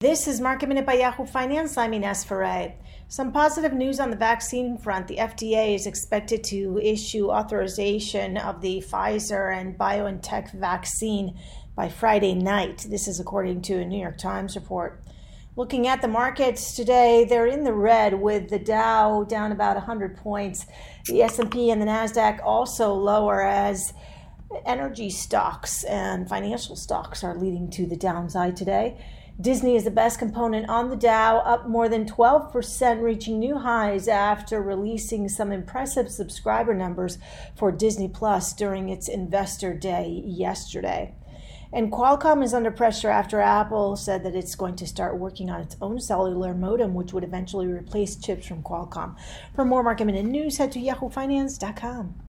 This is Market Minute by Yahoo Finance. I'm Ines Ferre. Some positive news on the vaccine front. The FDA is expected to issue authorization of the Pfizer and BioNTech vaccine by Friday night. This is according to a New York Times report. Looking at the markets today, they're in the red with the Dow down about 100 points. The S&P and the Nasdaq also lower as energy stocks and financial stocks are leading to the downside today. Disney is the best component on the Dow, up more than 12%, reaching new highs after releasing some impressive subscriber numbers for Disney Plus during its investor day yesterday. And Qualcomm is under pressure after Apple said that it's going to start working on its own cellular modem, which would eventually replace chips from Qualcomm. For more market minute news, head to yahoofinance.com.